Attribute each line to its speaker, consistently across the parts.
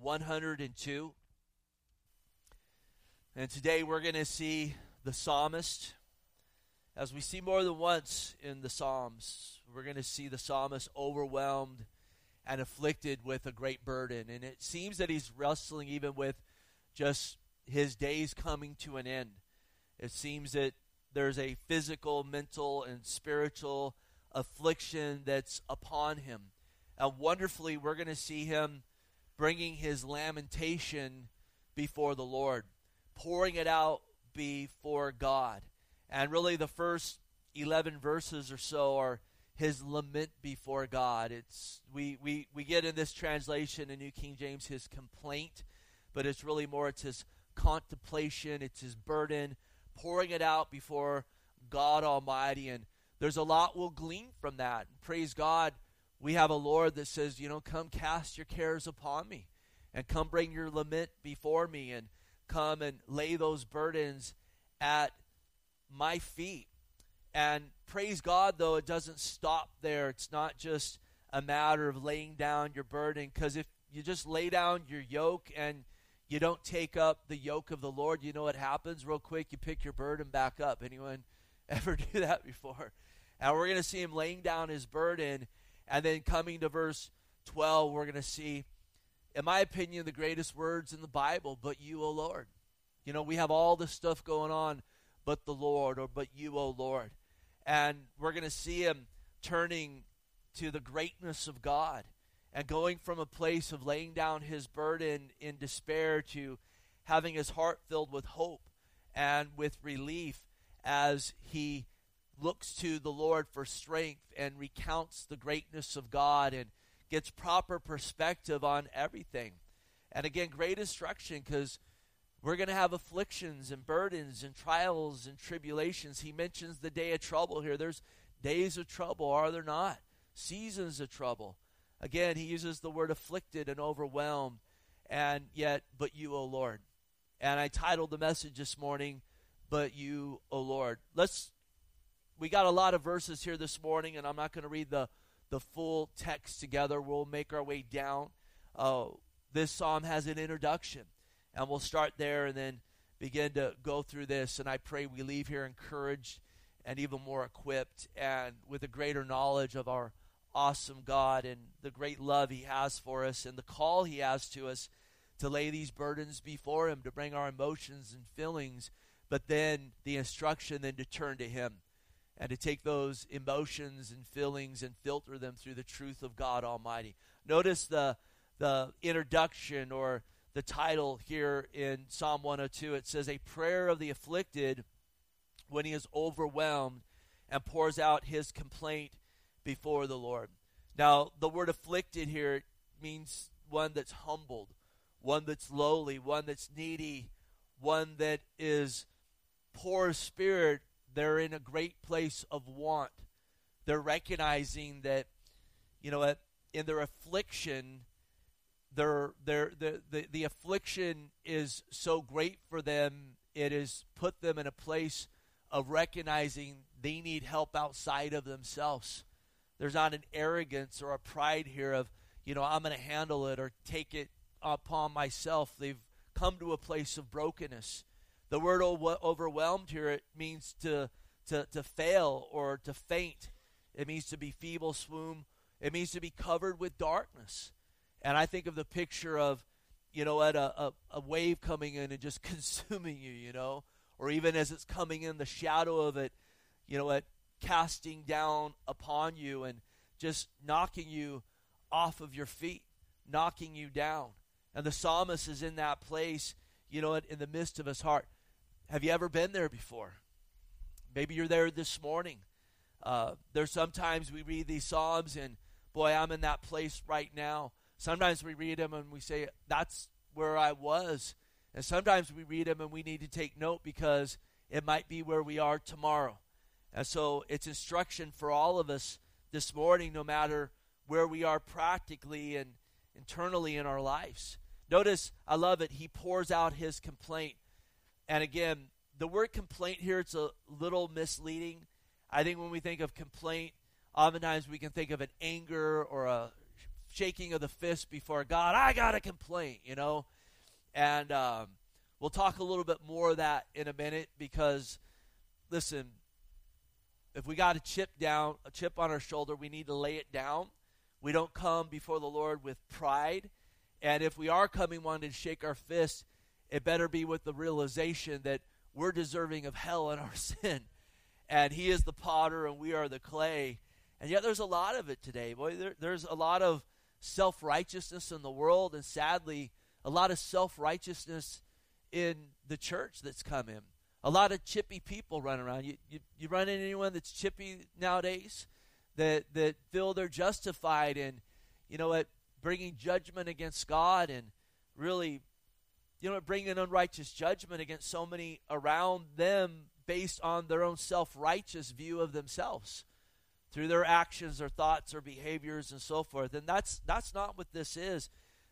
Speaker 1: 102. And today we're going to see the psalmist. As we see more than once in the Psalms, we're going to see the psalmist overwhelmed and afflicted with a great burden. And it seems that he's wrestling even with just his days coming to an end. It seems that there's a physical, mental, and spiritual affliction that's upon him. And wonderfully, we're going to see him bringing his lamentation before the Lord, pouring it out before God. And really, the first 11 verses or so are his lament before God. It's we, we, we get in this translation in New King James his complaint, but it's really more it's his contemplation, it's his burden, pouring it out before God Almighty. And there's a lot we'll glean from that. Praise God, we have a Lord that says, you know, come cast your cares upon me and come bring your lament before me and come and lay those burdens at my feet. And praise God, though, it doesn't stop there. It's not just a matter of laying down your burden, because if you just lay down your yoke and you don't take up the yoke of the Lord, you know what happens real quick? You pick your burden back up. Anyone ever do that before? And we're going to see him laying down his burden. And then coming to verse 12, we're going to see, in my opinion, the greatest words in the Bible, but you, O Lord. You know, we have all this stuff going on, but the Lord, or but you, O Lord. And we're going to see him turning to the greatness of God and going from a place of laying down his burden in despair to having his heart filled with hope and with relief as he looks to the Lord for strength and recounts the greatness of God and gets proper perspective on everything. And again, great instruction because we're going to have afflictions and burdens and trials and tribulations. He mentions the day of trouble here. There's days of trouble, are there not? Seasons of trouble. Again, he uses the word afflicted and overwhelmed, and yet, but you, O Lord. And I titled the message this morning, But You, O Lord. Let's, we got a lot of verses here this morning, and I'm not going to read the, the full text together. We'll make our way down. Uh, this psalm has an introduction, and we'll start there and then begin to go through this. And I pray we leave here encouraged and even more equipped and with a greater knowledge of our awesome God and the great love He has for us and the call He has to us to lay these burdens before Him, to bring our emotions and feelings, but then the instruction then to turn to Him and to take those emotions and feelings and filter them through the truth of God Almighty. Notice the the introduction or the title here in Psalm 102. It says, A prayer of the afflicted when he is overwhelmed and pours out his complaint before the Lord. Now, the word afflicted here means one that's humbled, one that's lowly, one that's needy, one that is poor spirit. They're in a great place of want. They're recognizing that, you know, in their affliction, their, their, the, the, the affliction is so great for them, it has put them in a place of recognizing they need help outside of themselves. There's not an arrogance or a pride here of, you know, I'm going to handle it or take it upon myself. They've come to a place of brokenness. The word overwhelmed here it means to to to fail or to faint. It means to be feeble, swoon. It means to be covered with darkness. And I think of the picture of, you know, at a, a, a wave coming in and just consuming you, you know, or even as it's coming in, the shadow of it, you know, at casting down upon you and just knocking you off of your feet, knocking you down. And the psalmist is in that place, you know, in the midst of his heart. Have you ever been there before? Maybe you're there this morning. Uh, there's sometimes we read these psalms and boy, I'm in that place right now. Sometimes we read them and we say, that's where I was. And sometimes we read them and we need to take note because it might be where we are tomorrow. And so it's instruction for all of us this morning, no matter where we are practically and internally in our lives. Notice, I love it. He pours out his complaint. And again, the word complaint here, it's a little misleading. I think when we think of complaint, oftentimes we can think of an anger or a shaking of the fist before God. I got a complaint, you know. And um, we'll talk a little bit more of that in a minute because, listen, if we got a chip down, a chip on our shoulder, we need to lay it down. We don't come before the Lord with pride. And if we are coming wanting to shake our fist, it better be with the realization that we're deserving of hell in our sin. And He is the potter and we are the clay. And yet there's a lot of it today. Boy, there, there's a lot of self righteousness in the world, and sadly, a lot of self righteousness in the church that's come in. A lot of chippy people run around. You, you, you run into anyone that's chippy nowadays that, that feel they're justified in, you know, at bringing judgment against God and really, you know, bringing unrighteous judgment against so many around them based on their own self righteous view of themselves through their actions or thoughts or behaviors and so forth. And that's that's not what this is.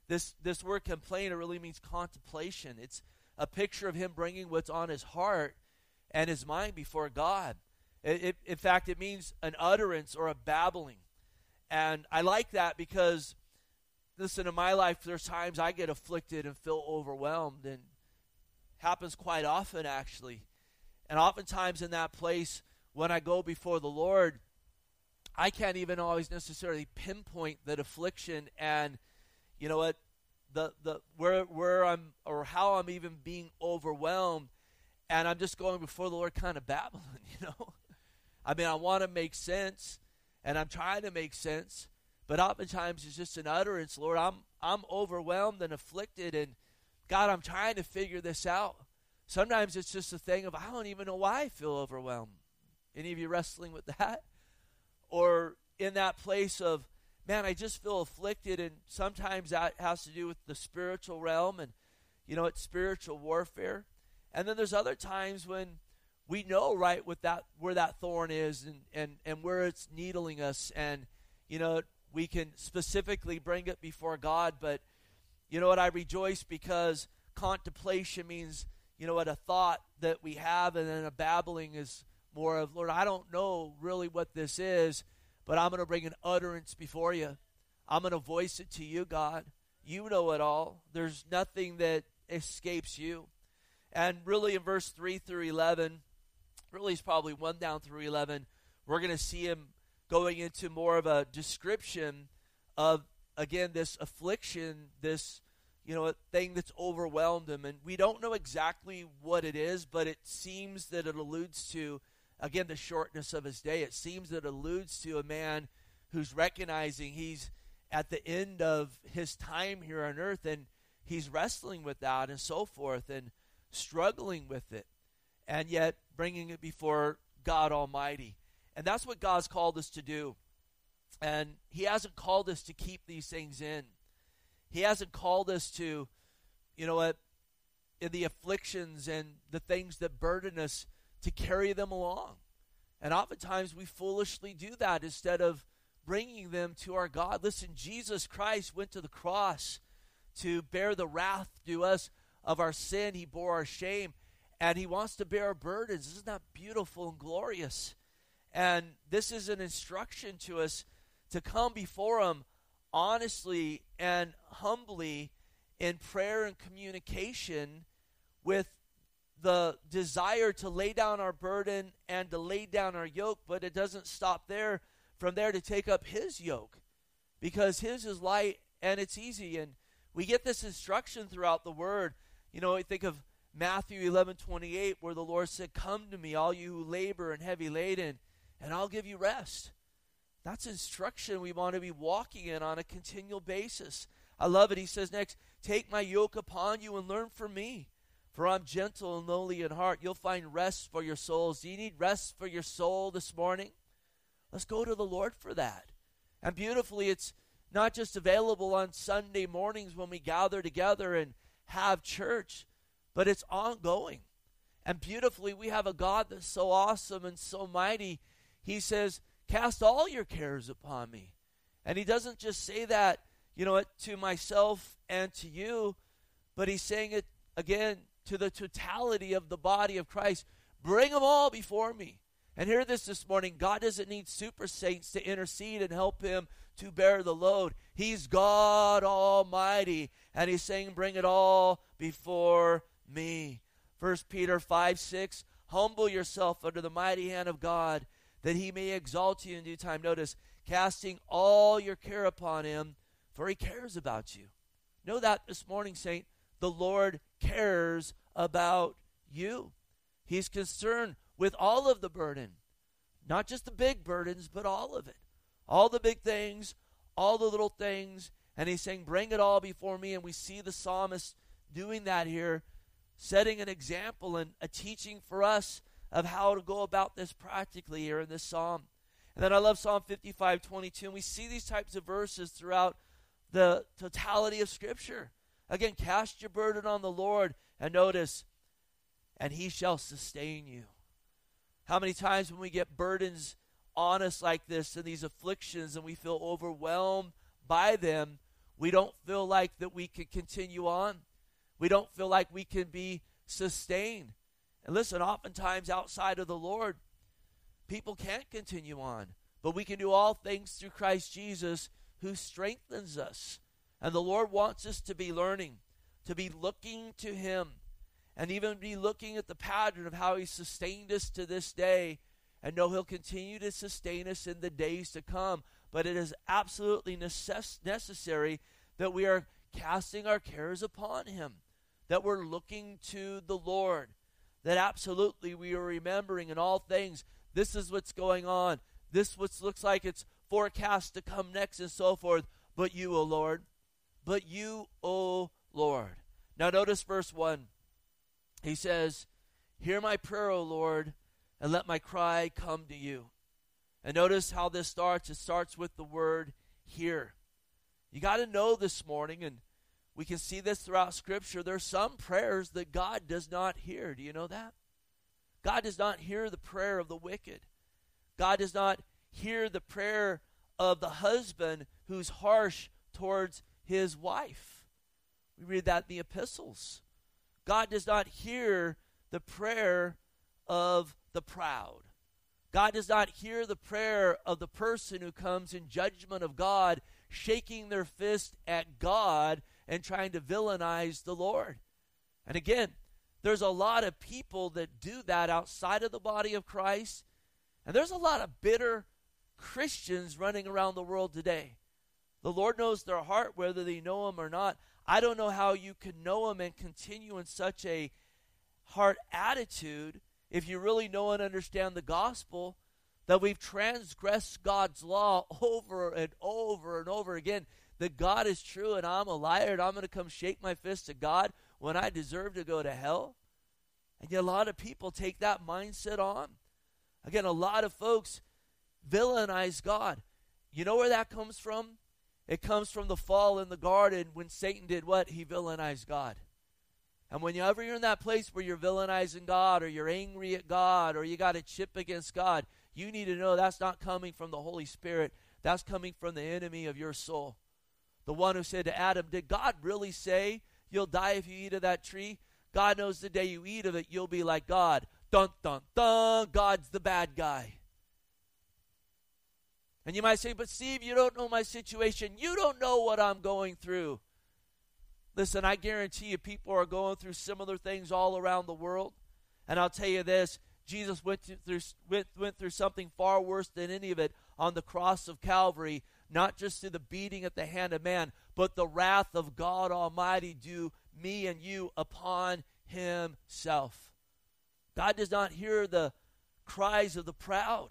Speaker 1: This this word complain it really means contemplation. It's a picture of him bringing what's on his heart and his mind before God. It, it, in fact, it means an utterance or a babbling. And I like that because, listen, in my life, there's times I get afflicted and feel overwhelmed, and happens quite often, actually. And oftentimes in that place, when I go before the Lord, I can't even always necessarily pinpoint that affliction and, you know what, the the where where I'm or how I'm even being overwhelmed, and I'm just going before the Lord, kind of babbling. You know, I mean, I want to make sense, and I'm trying to make sense, but oftentimes it's just an utterance. Lord, I'm I'm overwhelmed and afflicted, and God, I'm trying to figure this out. Sometimes it's just a thing of I don't even know why I feel overwhelmed. Any of you wrestling with that? Or in that place of man, I just feel afflicted, and sometimes that has to do with the spiritual realm, and you know, it's spiritual warfare. And then there's other times when we know right what that where that thorn is and, and, and where it's needling us and you know we can specifically bring it before God but you know what I rejoice because contemplation means you know what a thought that we have and then a babbling is more of Lord I don't know really what this is but I'm going to bring an utterance before you. I'm going to voice it to you, God. You know it all. There's nothing that escapes you. And really, in verse 3 through 11, really, it's probably 1 down through 11, we're going to see him going into more of a description of, again, this affliction, this, you know, thing that's overwhelmed him. And we don't know exactly what it is, but it seems that it alludes to again, the shortness of his day. It seems that alludes to a man who's recognizing he's at the end of his time here on earth and he's wrestling with that and so forth and struggling with it and yet bringing it before God Almighty. And that's what God's called us to do. And He hasn't called us to keep these things in. He hasn't called us to, you know what, in the afflictions and the things that burden us to carry them along. And oftentimes we foolishly do that instead of bringing them to our God. Listen, Jesus Christ went to the cross to bear the wrath to us of our sin. He bore our shame, and He wants to bear our burdens. Isn't that beautiful and glorious? And this is an instruction to us to come before Him honestly and humbly in prayer and communication with the desire to lay down our burden and to lay down our yoke, but it doesn't stop there. From there to take up his yoke because his is light and it's easy. And we get this instruction throughout the word. You know, I think of Matthew 11 28, where the Lord said, Come to me, all you who labor and heavy laden, and I'll give you rest. That's instruction we want to be walking in on a continual basis. I love it. He says next, Take my yoke upon you and learn from me. For I'm gentle and lowly in heart. You'll find rest for your souls. Do you need rest for your soul this morning? Let's go to the Lord for that. And beautifully, it's not just available on Sunday mornings when we gather together and have church, but it's ongoing. And beautifully, we have a God that's so awesome and so mighty. He says, Cast all your cares upon me. And He doesn't just say that, you know, to myself and to you, but He's saying it again to the totality of the body of Christ. Bring them all before me. And hear this this morning God doesn't need super saints to intercede and help him to bear the load. He's God Almighty. And he's saying, Bring it all before me. First Peter 5 6 Humble yourself under the mighty hand of God, that he may exalt you in due time. Notice, casting all your care upon him, for he cares about you. Know that this morning, Saint. The Lord cares about you. He's concerned with all of the burden, not just the big burdens, but all of it. All the big things, all the little things. And he's saying, Bring it all before me. And we see the psalmist doing that here, setting an example and a teaching for us of how to go about this practically here in this psalm. And then I love Psalm 55 22. And we see these types of verses throughout the totality of Scripture. Again, cast your burden on the Lord. And notice, and he shall sustain you. How many times when we get burdens on us like this and these afflictions and we feel overwhelmed by them, we don't feel like that we can continue on. We don't feel like we can be sustained. And listen, oftentimes outside of the Lord, people can't continue on. But we can do all things through Christ Jesus who strengthens us. And the Lord wants us to be learning, to be looking to Him, and even be looking at the pattern of how He sustained us to this day and know He'll continue to sustain us in the days to come. But it is absolutely necess- necessary that we are casting our cares upon Him, that we're looking to the Lord, that absolutely we are remembering in all things this is what's going on, this what looks like it's forecast to come next, and so forth. But you, O Lord, but you, O Lord. Now notice verse 1. He says, Hear my prayer, O Lord, and let my cry come to you. And notice how this starts. It starts with the word hear. You got to know this morning, and we can see this throughout Scripture. There's some prayers that God does not hear. Do you know that? God does not hear the prayer of the wicked. God does not hear the prayer of the husband who's harsh towards his wife. We read that in the epistles. God does not hear the prayer of the proud. God does not hear the prayer of the person who comes in judgment of God, shaking their fist at God and trying to villainize the Lord. And again, there's a lot of people that do that outside of the body of Christ. And there's a lot of bitter Christians running around the world today. The Lord knows their heart, whether they know Him or not. I don't know how you can know Him and continue in such a heart attitude if you really know and understand the gospel that we've transgressed God's law over and over and over again. That God is true and I'm a liar and I'm going to come shake my fist at God when I deserve to go to hell. And yet, a lot of people take that mindset on. Again, a lot of folks villainize God. You know where that comes from? It comes from the fall in the garden when Satan did what? He villainized God. And whenever you're in that place where you're villainizing God or you're angry at God or you got a chip against God, you need to know that's not coming from the Holy Spirit. That's coming from the enemy of your soul. The one who said to Adam, Did God really say you'll die if you eat of that tree? God knows the day you eat of it, you'll be like God. Dun, dun, dun. God's the bad guy. And you might say, but Steve, you don't know my situation. You don't know what I'm going through. Listen, I guarantee you, people are going through similar things all around the world. And I'll tell you this Jesus went through, went, went through something far worse than any of it on the cross of Calvary, not just through the beating at the hand of man, but the wrath of God Almighty due me and you upon himself. God does not hear the cries of the proud,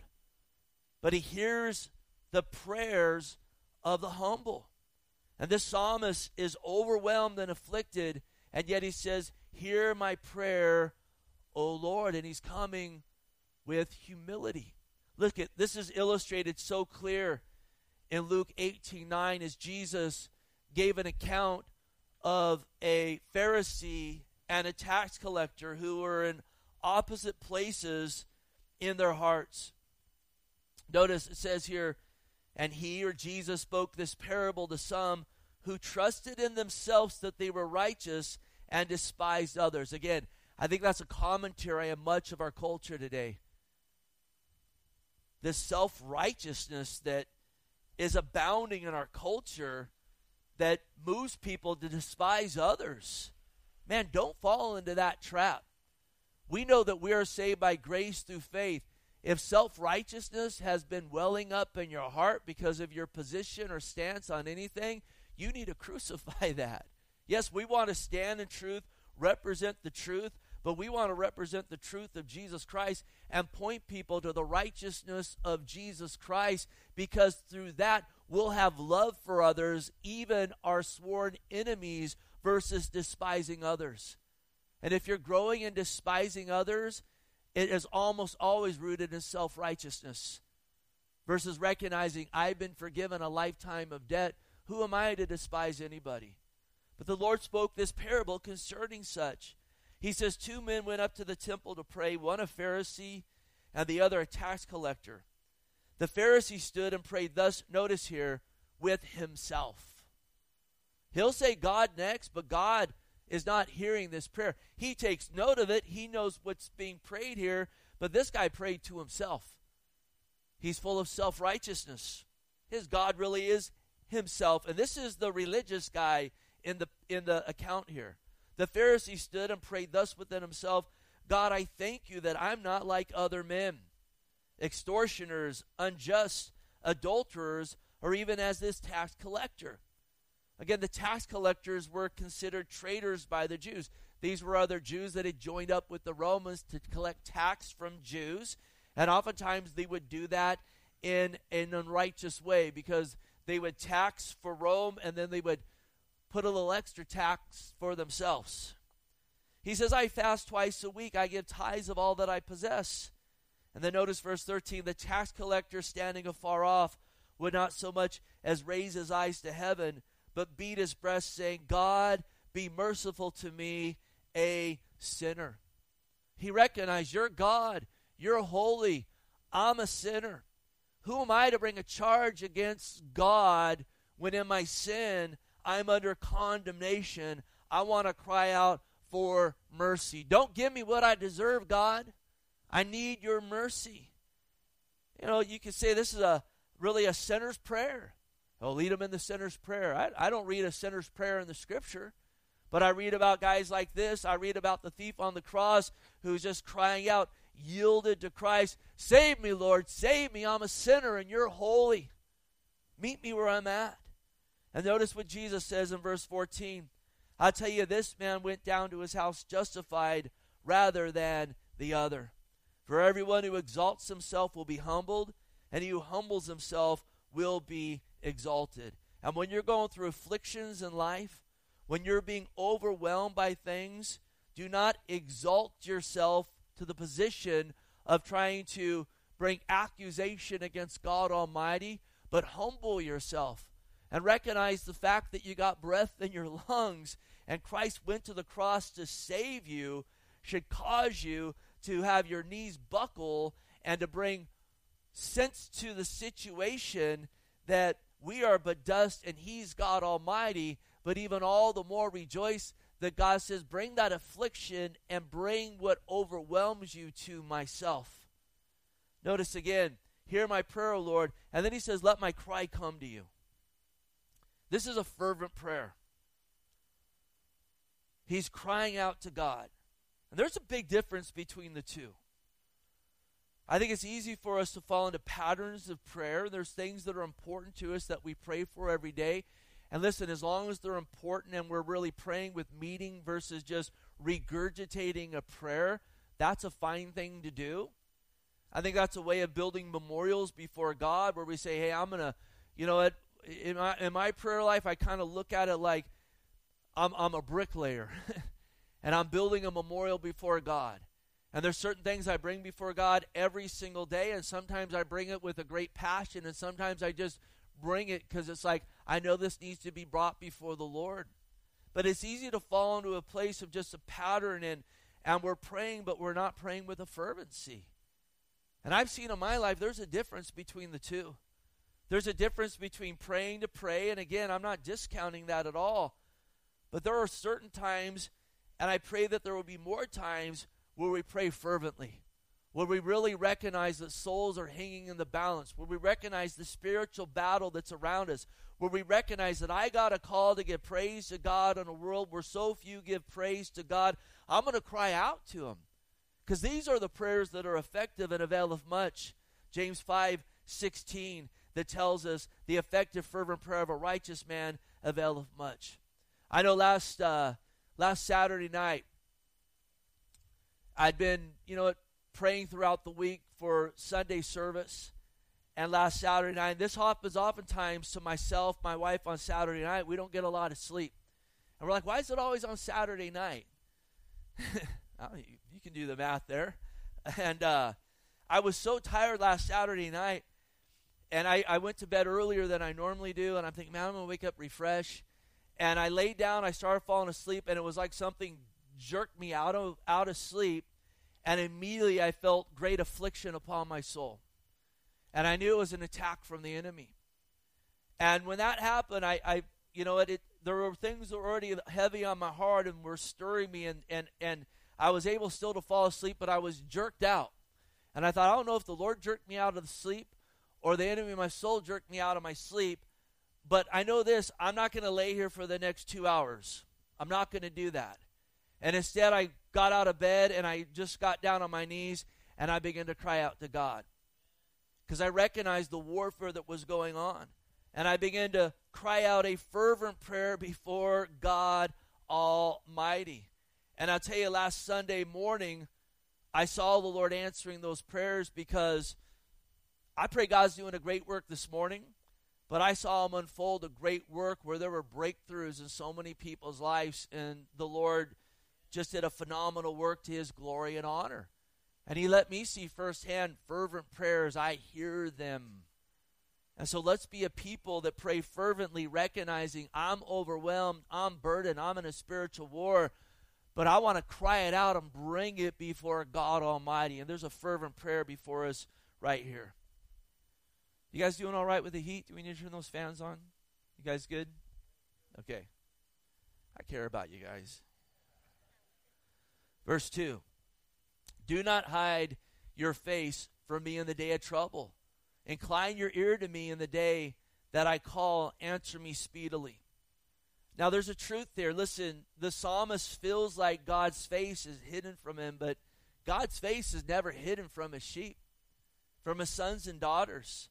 Speaker 1: but he hears the prayers of the humble. And this psalmist is overwhelmed and afflicted, and yet he says, Hear my prayer, O Lord. And he's coming with humility. Look at this is illustrated so clear in Luke 18 9 as Jesus gave an account of a Pharisee and a tax collector who were in opposite places in their hearts. Notice it says here, and he or Jesus spoke this parable to some who trusted in themselves that they were righteous and despised others. Again, I think that's a commentary on much of our culture today. This self righteousness that is abounding in our culture that moves people to despise others. Man, don't fall into that trap. We know that we are saved by grace through faith. If self righteousness has been welling up in your heart because of your position or stance on anything, you need to crucify that. Yes, we want to stand in truth, represent the truth, but we want to represent the truth of Jesus Christ and point people to the righteousness of Jesus Christ because through that we'll have love for others, even our sworn enemies, versus despising others. And if you're growing in despising others, it is almost always rooted in self righteousness versus recognizing I've been forgiven a lifetime of debt. Who am I to despise anybody? But the Lord spoke this parable concerning such. He says, Two men went up to the temple to pray, one a Pharisee and the other a tax collector. The Pharisee stood and prayed thus, notice here, with himself. He'll say God next, but God is not hearing this prayer. He takes note of it, he knows what's being prayed here, but this guy prayed to himself. He's full of self righteousness. His God really is himself. And this is the religious guy in the in the account here. The Pharisee stood and prayed thus within himself God, I thank you that I'm not like other men, extortioners, unjust, adulterers, or even as this tax collector. Again, the tax collectors were considered traitors by the Jews. These were other Jews that had joined up with the Romans to collect tax from Jews. And oftentimes they would do that in an unrighteous way because they would tax for Rome and then they would put a little extra tax for themselves. He says, I fast twice a week. I give tithes of all that I possess. And then notice verse 13 the tax collector standing afar off would not so much as raise his eyes to heaven, but beat his breast, saying, God, be merciful to me, a sinner. He recognized, You're God, you're holy, I'm a sinner. Who am I to bring a charge against God when in my sin I'm under condemnation. I want to cry out for mercy. Don't give me what I deserve, God. I need your mercy. You know, you can say this is a really a sinner's prayer. Oh, lead them in the sinner's prayer. I, I don't read a sinner's prayer in the scripture, but I read about guys like this. I read about the thief on the cross who's just crying out, yielded to Christ, Save me, Lord, save me. I'm a sinner and you're holy. Meet me where I'm at. And notice what Jesus says in verse 14. I tell you, this man went down to his house justified rather than the other. For everyone who exalts himself will be humbled, and he who humbles himself will be exalted. And when you're going through afflictions in life, when you're being overwhelmed by things, do not exalt yourself to the position of trying to bring accusation against God Almighty, but humble yourself and recognize the fact that you got breath in your lungs and Christ went to the cross to save you should cause you to have your knees buckle and to bring sense to the situation that we are but dust and he's God Almighty, but even all the more rejoice that God says, Bring that affliction and bring what overwhelms you to myself. Notice again, hear my prayer, Lord. And then he says, Let my cry come to you. This is a fervent prayer. He's crying out to God. And there's a big difference between the two. I think it's easy for us to fall into patterns of prayer. There's things that are important to us that we pray for every day. And listen, as long as they're important and we're really praying with meaning versus just regurgitating a prayer, that's a fine thing to do. I think that's a way of building memorials before God where we say, hey, I'm going to, you know what, in my, in my prayer life, I kind of look at it like I'm, I'm a bricklayer and I'm building a memorial before God. And there's certain things I bring before God every single day, and sometimes I bring it with a great passion, and sometimes I just bring it because it's like, I know this needs to be brought before the Lord. But it's easy to fall into a place of just a pattern, and, and we're praying, but we're not praying with a fervency. And I've seen in my life, there's a difference between the two. There's a difference between praying to pray, and again, I'm not discounting that at all. But there are certain times, and I pray that there will be more times where we pray fervently, Where we really recognize that souls are hanging in the balance, where we recognize the spiritual battle that's around us, where we recognize that I got a call to give praise to God in a world where so few give praise to God. I'm going to cry out to Him. Because these are the prayers that are effective and availeth much. James 5 16 that tells us the effective fervent prayer of a righteous man availeth much. I know last uh, last Saturday night I'd been, you know, praying throughout the week for Sunday service. And last Saturday night, this happens oftentimes to myself, my wife on Saturday night. We don't get a lot of sleep. And we're like, why is it always on Saturday night? you, can do the math there. And uh, I was so tired last Saturday night, and I, I went to bed earlier than I normally do. And I'm thinking, man, I'm going to wake up refreshed. And I laid down, I started falling asleep, and it was like something jerked me out of, out of sleep and immediately I felt great affliction upon my soul. And I knew it was an attack from the enemy. And when that happened, I, I you know, it, it, there were things that were already heavy on my heart and were stirring me, and, and, and I was able still to fall asleep, but I was jerked out. And I thought, I don't know if the Lord jerked me out of sleep or the enemy of my soul jerked me out of my sleep, but I know this I'm not going to lay here for the next two hours. I'm not going to do that. And instead, I got out of bed and I just got down on my knees and I began to cry out to God. Because I recognized the warfare that was going on. And I began to cry out a fervent prayer before God Almighty. And I'll tell you, last Sunday morning, I saw the Lord answering those prayers because I pray God's doing a great work this morning. But I saw him unfold a great work where there were breakthroughs in so many people's lives, and the Lord just did a phenomenal work to his glory and honor. And he let me see firsthand fervent prayers. I hear them. And so let's be a people that pray fervently, recognizing I'm overwhelmed, I'm burdened, I'm in a spiritual war, but I want to cry it out and bring it before God Almighty. And there's a fervent prayer before us right here. You guys doing all right with the heat? Do we need to turn those fans on? You guys good? Okay. I care about you guys. Verse 2 Do not hide your face from me in the day of trouble. Incline your ear to me in the day that I call. Answer me speedily. Now, there's a truth there. Listen, the psalmist feels like God's face is hidden from him, but God's face is never hidden from his sheep, from his sons and daughters.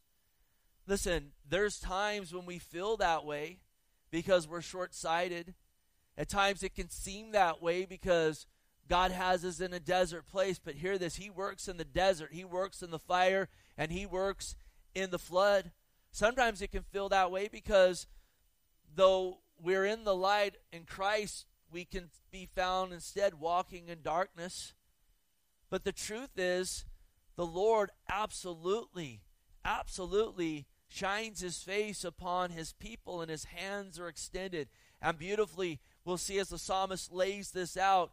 Speaker 1: Listen, there's times when we feel that way because we're short sighted. At times it can seem that way because God has us in a desert place, but hear this He works in the desert, He works in the fire, and He works in the flood. Sometimes it can feel that way because though we're in the light in Christ, we can be found instead walking in darkness. But the truth is, the Lord absolutely, absolutely shines his face upon his people, and his hands are extended. And beautifully, we'll see as the psalmist lays this out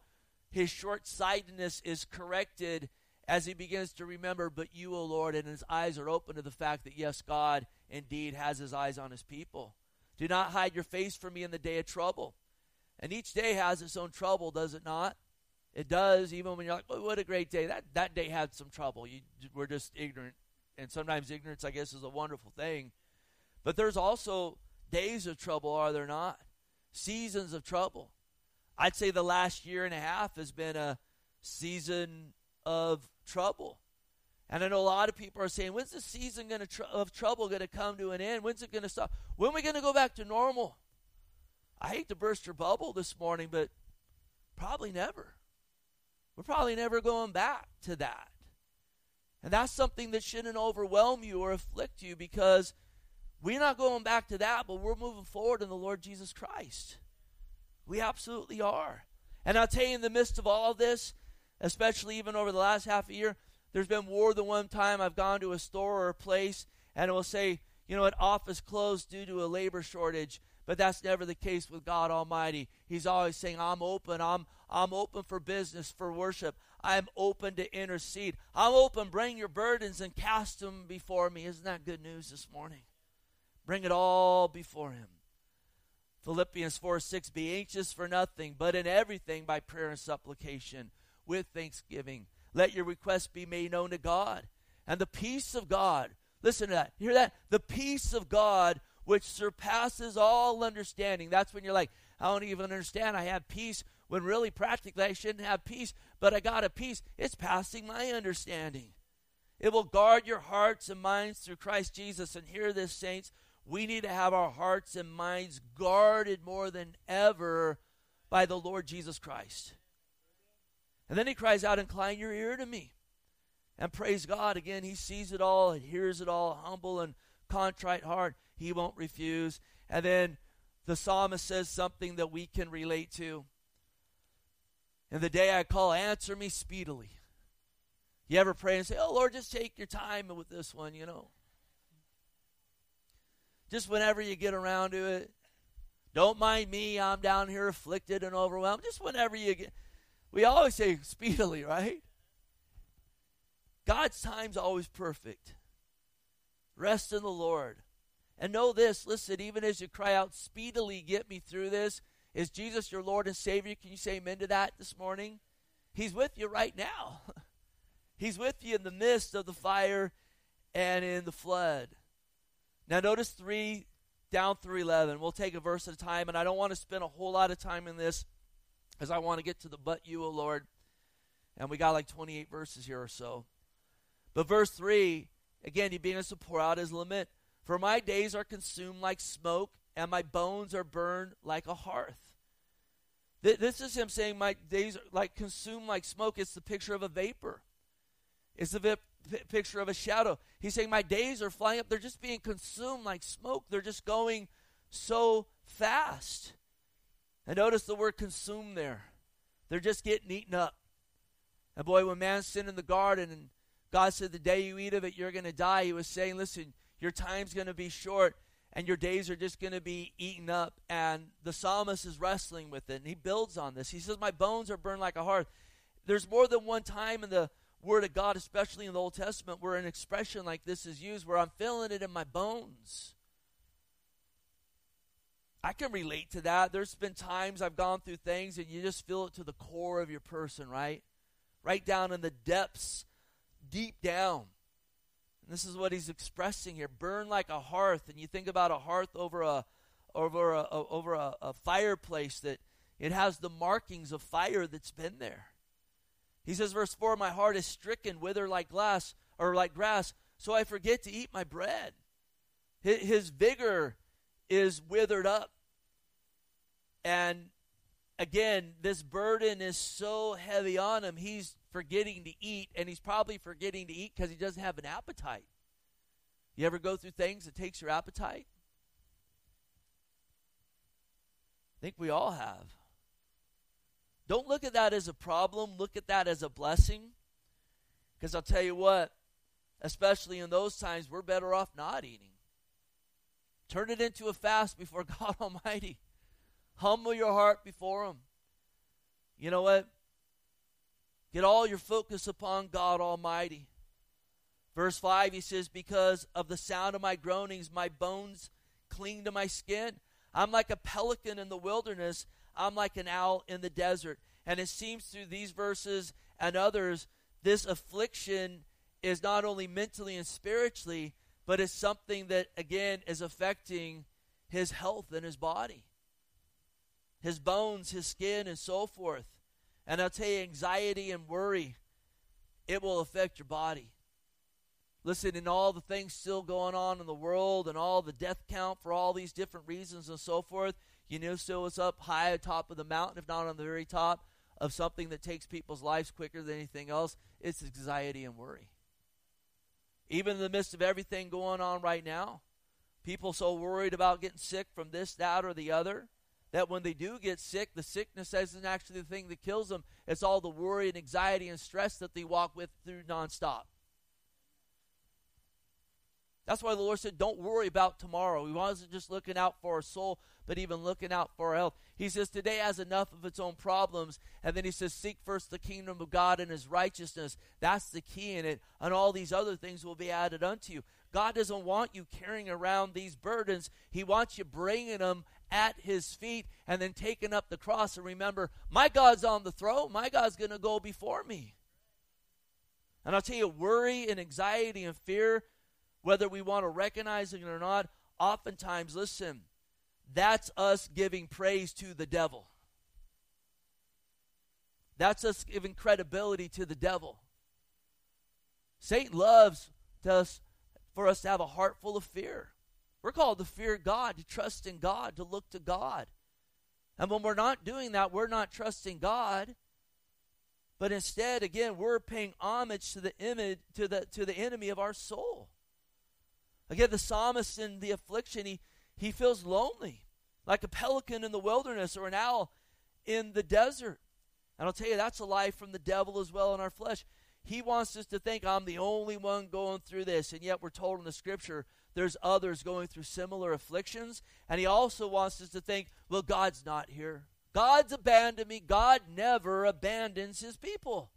Speaker 1: his short sightedness is corrected as he begins to remember, but you, O Lord, and his eyes are open to the fact that, yes, God indeed has his eyes on his people. Do not hide your face from me in the day of trouble. And each day has its own trouble, does it not? It does, even when you're like, oh, what a great day. That, that day had some trouble. You, we're just ignorant. And sometimes ignorance, I guess, is a wonderful thing. But there's also days of trouble, are there not? Seasons of trouble. I'd say the last year and a half has been a season of trouble. And I know a lot of people are saying, when's the season gonna tr- of trouble going to come to an end? When's it going to stop? When are we going to go back to normal? I hate to burst your bubble this morning, but probably never. We're probably never going back to that. And that's something that shouldn't overwhelm you or afflict you because we're not going back to that, but we're moving forward in the Lord Jesus Christ. We absolutely are. And I'll tell you, in the midst of all of this, especially even over the last half a year, there's been more than one time I've gone to a store or a place and it will say, you know, an office closed due to a labor shortage. But that's never the case with God Almighty. He's always saying, I'm open. I'm, I'm open for business, for worship. I'm open to intercede. I'm open. Bring your burdens and cast them before me. Isn't that good news this morning? Bring it all before Him. Philippians 4 6 Be anxious for nothing, but in everything by prayer and supplication with thanksgiving. let your request be made known to God. And the peace of God, listen to that. Hear that? The peace of God, which surpasses all understanding. That's when you're like, I don't even understand. I have peace when really practically I shouldn't have peace, but I got a peace. It's passing my understanding. It will guard your hearts and minds through Christ Jesus. And hear this, saints. We need to have our hearts and minds guarded more than ever by the Lord Jesus Christ. And then he cries out, Incline your ear to me. And praise God. Again, he sees it all and hears it all, humble and contrite heart. He won't refuse. And then the psalmist says something that we can relate to. In the day I call, answer me speedily. You ever pray and say, Oh Lord, just take your time with this one, you know? Just whenever you get around to it. Don't mind me, I'm down here afflicted and overwhelmed. Just whenever you get we always say speedily, right? God's time's always perfect. Rest in the Lord. And know this, listen, even as you cry out, speedily get me through this, is Jesus your Lord and Savior? Can you say amen to that this morning? He's with you right now. He's with you in the midst of the fire and in the flood. Now, notice 3 down through 11. We'll take a verse at a time, and I don't want to spend a whole lot of time in this because I want to get to the but you, O Lord. And we got like 28 verses here or so. But verse 3, again, he begins to pour out his lament. For my days are consumed like smoke, and my bones are burned like a hearth. This is him saying, My days are like consumed like smoke. It's the picture of a vapor, it's the vip- picture of a shadow. He's saying, My days are flying up. They're just being consumed like smoke. They're just going so fast. And notice the word consume there. They're just getting eaten up. And boy, when man sinned in the garden and God said, The day you eat of it, you're going to die, he was saying, Listen, your time's going to be short and your days are just going to be eaten up. And the psalmist is wrestling with it. And he builds on this. He says, My bones are burned like a hearth. There's more than one time in the Word of God, especially in the Old Testament, where an expression like this is used, where I'm feeling it in my bones. I can relate to that. There's been times I've gone through things and you just feel it to the core of your person, right? Right down in the depths, deep down. And this is what he's expressing here. Burn like a hearth. And you think about a hearth over a over a, over a, a fireplace that it has the markings of fire that's been there. He says, verse 4, My heart is stricken, wither like glass or like grass, so I forget to eat my bread. His vigor is withered up. And again, this burden is so heavy on him, he's forgetting to eat, and he's probably forgetting to eat because he doesn't have an appetite. You ever go through things that takes your appetite? I think we all have. Don't look at that as a problem, look at that as a blessing. Because I'll tell you what, especially in those times, we're better off not eating. Turn it into a fast before God Almighty. Humble your heart before Him. You know what? Get all your focus upon God Almighty. Verse 5, he says, Because of the sound of my groanings, my bones cling to my skin. I'm like a pelican in the wilderness, I'm like an owl in the desert. And it seems through these verses and others, this affliction is not only mentally and spiritually, but it's something that, again, is affecting his health and his body his bones, his skin, and so forth. And I'll tell you, anxiety and worry, it will affect your body. Listen, in all the things still going on in the world and all the death count for all these different reasons and so forth, you know, still it's up high atop of the mountain, if not on the very top of something that takes people's lives quicker than anything else. It's anxiety and worry. Even in the midst of everything going on right now, people so worried about getting sick from this, that, or the other that when they do get sick, the sickness isn't actually the thing that kills them. It's all the worry and anxiety and stress that they walk with through nonstop. That's why the Lord said, Don't worry about tomorrow. He wasn't just looking out for our soul, but even looking out for our health. He says, Today has enough of its own problems. And then he says, Seek first the kingdom of God and his righteousness. That's the key in it. And all these other things will be added unto you. God doesn't want you carrying around these burdens, He wants you bringing them at his feet and then taking up the cross and remember, my God's on the throne. My God's going to go before me. And I'll tell you, worry and anxiety and fear, whether we want to recognize it or not, oftentimes, listen, that's us giving praise to the devil. That's us giving credibility to the devil. Satan loves us for us to have a heart full of fear. We're called to fear God, to trust in God, to look to God. And when we're not doing that, we're not trusting God. But instead, again, we're paying homage to the image to the to the enemy of our soul. Again, the psalmist in the affliction, he, he feels lonely, like a pelican in the wilderness or an owl in the desert. And I'll tell you, that's a lie from the devil as well in our flesh. He wants us to think I'm the only one going through this, and yet we're told in the scripture there's others going through similar afflictions. And he also wants us to think, well, God's not here. God's abandoned me. God never abandons his people.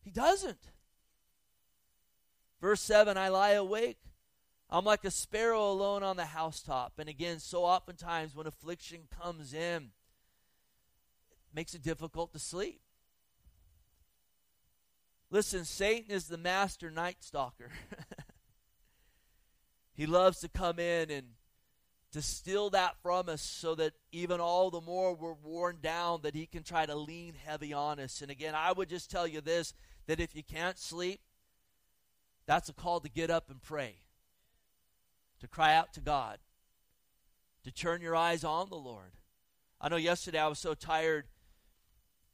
Speaker 1: He doesn't. Verse 7 I lie awake. I'm like a sparrow alone on the housetop. And again, so oftentimes when affliction comes in, it makes it difficult to sleep. Listen, Satan is the master night stalker. he loves to come in and to steal that from us so that even all the more we're worn down that he can try to lean heavy on us. And again, I would just tell you this that if you can't sleep, that's a call to get up and pray, to cry out to God, to turn your eyes on the Lord. I know yesterday I was so tired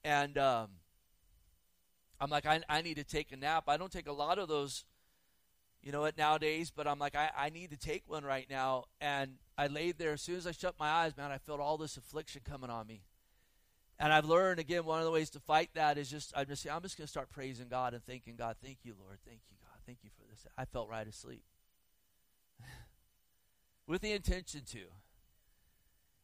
Speaker 1: and um, I'm like, I, I need to take a nap. I don't take a lot of those, you know what, nowadays, but I'm like, I, I need to take one right now. And I laid there. As soon as I shut my eyes, man, I felt all this affliction coming on me. And I've learned, again, one of the ways to fight that is just, I'm just, I'm just going to start praising God and thanking God. Thank you, Lord. Thank you, God. Thank you for this. I felt right asleep. With the intention to.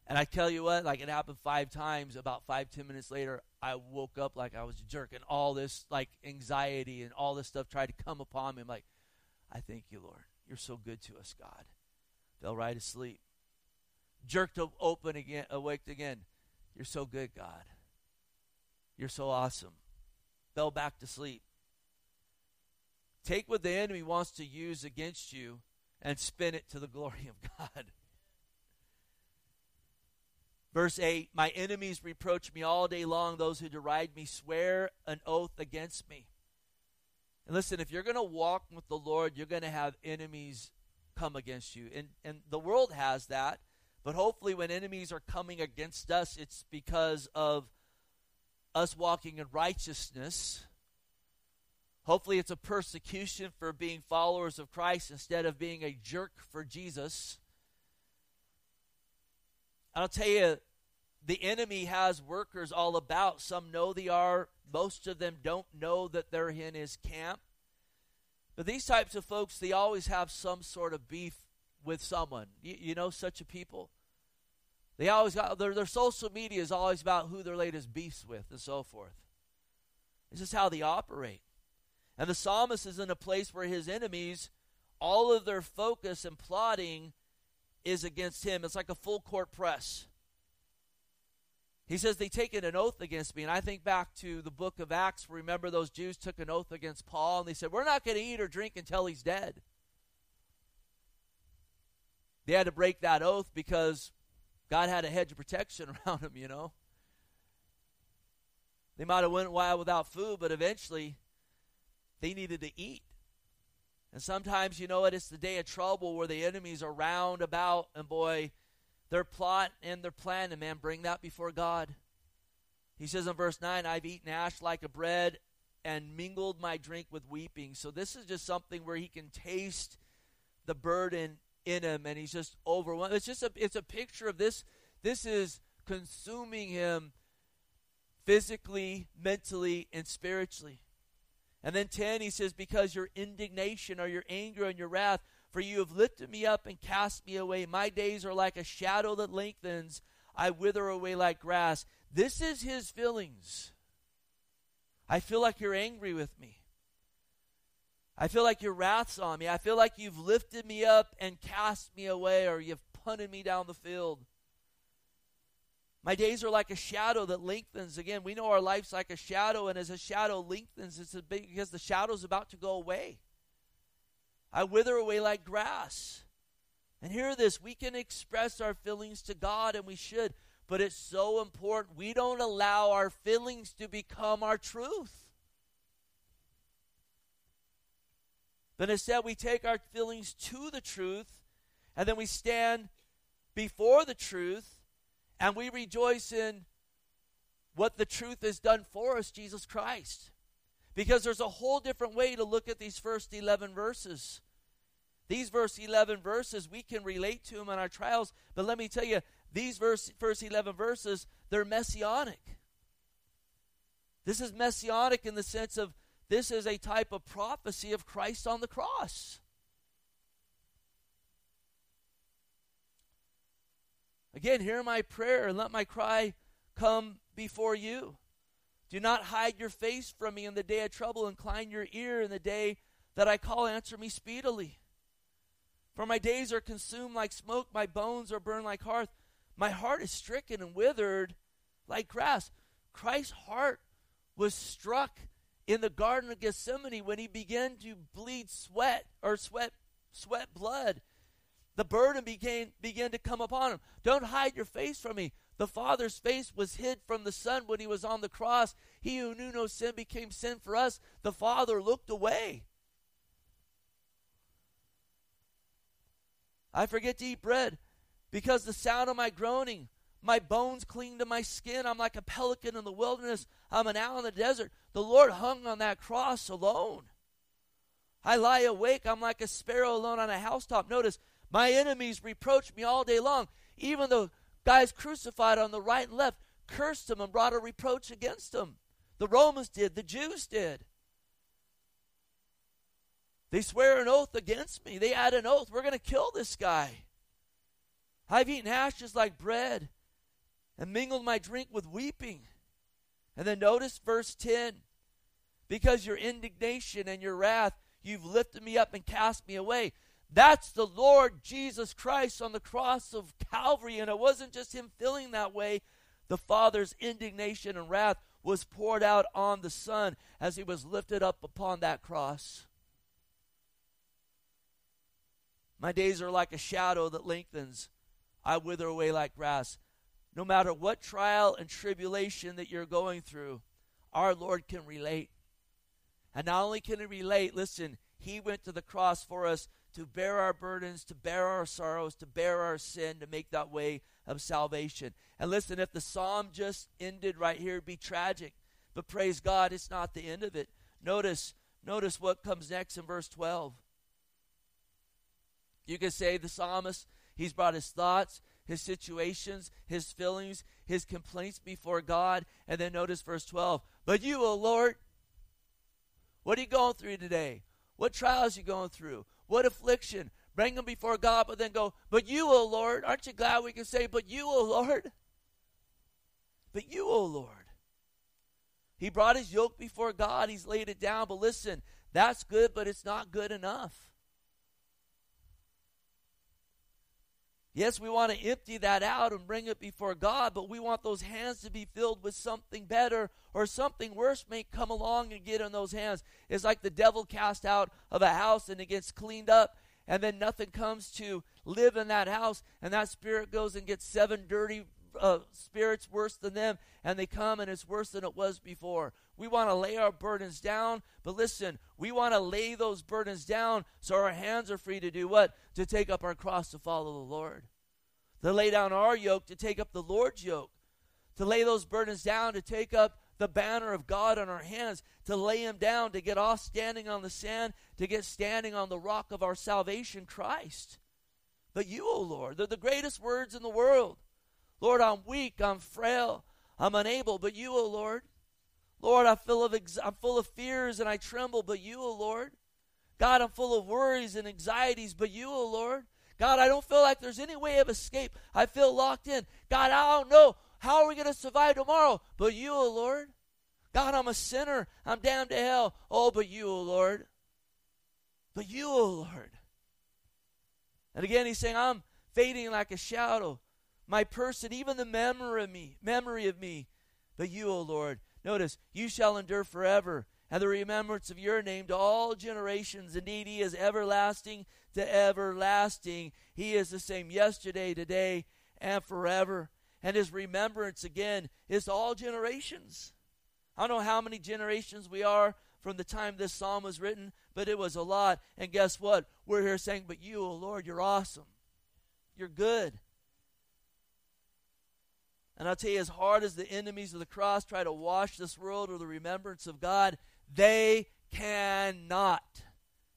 Speaker 1: And I tell you what, like it happened five times. About five, ten minutes later, I woke up like I was a jerk, and all this like anxiety and all this stuff tried to come upon me. I'm like, I thank you, Lord. You're so good to us, God. Fell right asleep. Jerked open again, awaked again. You're so good, God. You're so awesome. Fell back to sleep. Take what the enemy wants to use against you and spin it to the glory of God. Verse 8 My enemies reproach me all day long. Those who deride me swear an oath against me. And listen, if you're going to walk with the Lord, you're going to have enemies come against you. And, and the world has that. But hopefully, when enemies are coming against us, it's because of us walking in righteousness. Hopefully, it's a persecution for being followers of Christ instead of being a jerk for Jesus. I'll tell you, the enemy has workers all about. Some know they are, most of them don't know that they're in his camp. But these types of folks, they always have some sort of beef with someone. You, you know such a people? They always got their, their social media is always about who their latest beefs with and so forth. This is how they operate. And the psalmist is in a place where his enemies, all of their focus and plotting is against him. It's like a full court press. He says, They taken an oath against me. And I think back to the book of Acts. Remember, those Jews took an oath against Paul, and they said, We're not going to eat or drink until he's dead. They had to break that oath because God had a hedge of protection around them, you know. They might have went a while without food, but eventually they needed to eat. And sometimes, you know what, it's the day of trouble where the enemies are round about, and boy, their plot and their plan, and man, bring that before God. He says in verse 9, I've eaten ash like a bread and mingled my drink with weeping. So this is just something where he can taste the burden in him and he's just overwhelmed. It's just a it's a picture of this. This is consuming him physically, mentally, and spiritually. And then 10, he says, Because your indignation or your anger and your wrath, for you have lifted me up and cast me away. My days are like a shadow that lengthens. I wither away like grass. This is his feelings. I feel like you're angry with me. I feel like your wrath's on me. I feel like you've lifted me up and cast me away, or you've punted me down the field. My days are like a shadow that lengthens. Again, we know our life's like a shadow, and as a shadow lengthens, it's a big, because the shadow's about to go away. I wither away like grass. And hear this we can express our feelings to God, and we should, but it's so important we don't allow our feelings to become our truth. But instead, we take our feelings to the truth, and then we stand before the truth, and we rejoice in what the truth has done for us, Jesus Christ. Because there's a whole different way to look at these first 11 verses. These verse 11 verses, we can relate to them in our trials, but let me tell you, these verse, first 11 verses, they're messianic. This is messianic in the sense of this is a type of prophecy of Christ on the cross. Again, hear my prayer and let my cry come before you. Do not hide your face from me in the day of trouble. Incline your ear in the day that I call. Answer me speedily. For my days are consumed like smoke, my bones are burned like hearth. My heart is stricken and withered like grass. Christ's heart was struck in the Garden of Gethsemane when he began to bleed sweat or sweat sweat blood the burden began, began to come upon him. Don't hide your face from me. The Father's face was hid from the Son when he was on the cross. He who knew no sin became sin for us. The Father looked away. I forget to eat bread because the sound of my groaning, my bones cling to my skin. I'm like a pelican in the wilderness. I'm an owl in the desert. The Lord hung on that cross alone. I lie awake. I'm like a sparrow alone on a housetop. Notice, my enemies reproach me all day long. Even the guys crucified on the right and left cursed him and brought a reproach against him. The Romans did, the Jews did. They swear an oath against me. They add an oath. We're going to kill this guy. I've eaten ashes like bread and mingled my drink with weeping. And then notice verse 10 because your indignation and your wrath, you've lifted me up and cast me away. That's the Lord Jesus Christ on the cross of Calvary. And it wasn't just him feeling that way, the Father's indignation and wrath was poured out on the Son as he was lifted up upon that cross. My days are like a shadow that lengthens. I wither away like grass. No matter what trial and tribulation that you're going through, our Lord can relate. And not only can he relate, listen, he went to the cross for us to bear our burdens, to bear our sorrows, to bear our sin, to make that way of salvation. And listen, if the psalm just ended right here, it'd be tragic. But praise God, it's not the end of it. Notice, notice what comes next in verse 12. You can say the psalmist, he's brought his thoughts, his situations, his feelings, his complaints before God. And then notice verse 12. But you, O Lord, what are you going through today? What trials are you going through? What affliction? Bring them before God, but then go, But you, O Lord, aren't you glad we can say, But you, O Lord? But you, O Lord. He brought his yoke before God, he's laid it down, but listen, that's good, but it's not good enough. Yes, we want to empty that out and bring it before God, but we want those hands to be filled with something better or something worse may come along and get in those hands. It's like the devil cast out of a house and it gets cleaned up, and then nothing comes to live in that house, and that spirit goes and gets seven dirty uh, spirits worse than them, and they come and it's worse than it was before. We want to lay our burdens down, but listen, we want to lay those burdens down so our hands are free to do what? To take up our cross to follow the Lord. To lay down our yoke, to take up the Lord's yoke. To lay those burdens down, to take up the banner of God on our hands, to lay him down, to get off standing on the sand, to get standing on the rock of our salvation, Christ. But you, O oh Lord, they're the greatest words in the world. Lord, I'm weak, I'm frail, I'm unable, but you, O Lord, Lord, I'm full of ex- I'm full of fears and I tremble, but you, O Lord. God, I'm full of worries and anxieties, but you, O Lord. God, I don't feel like there's any way of escape. I feel locked in. God, I don't know how are we going to survive tomorrow, but you, O Lord. God, I'm a sinner. I'm damned to hell. Oh, but you, O Lord. But you, O Lord. And again, he's saying, I'm fading like a shadow. My person, even the memory of me, memory of me. But you, O Lord, notice, you shall endure forever, and the remembrance of your name to all generations. Indeed, he is everlasting to everlasting. He is the same yesterday, today, and forever. And his remembrance again is all generations. I don't know how many generations we are from the time this psalm was written, but it was a lot. And guess what? We're here saying, But you, O Lord, you're awesome. You're good. And I'll tell you, as hard as the enemies of the cross try to wash this world or the remembrance of God, they cannot.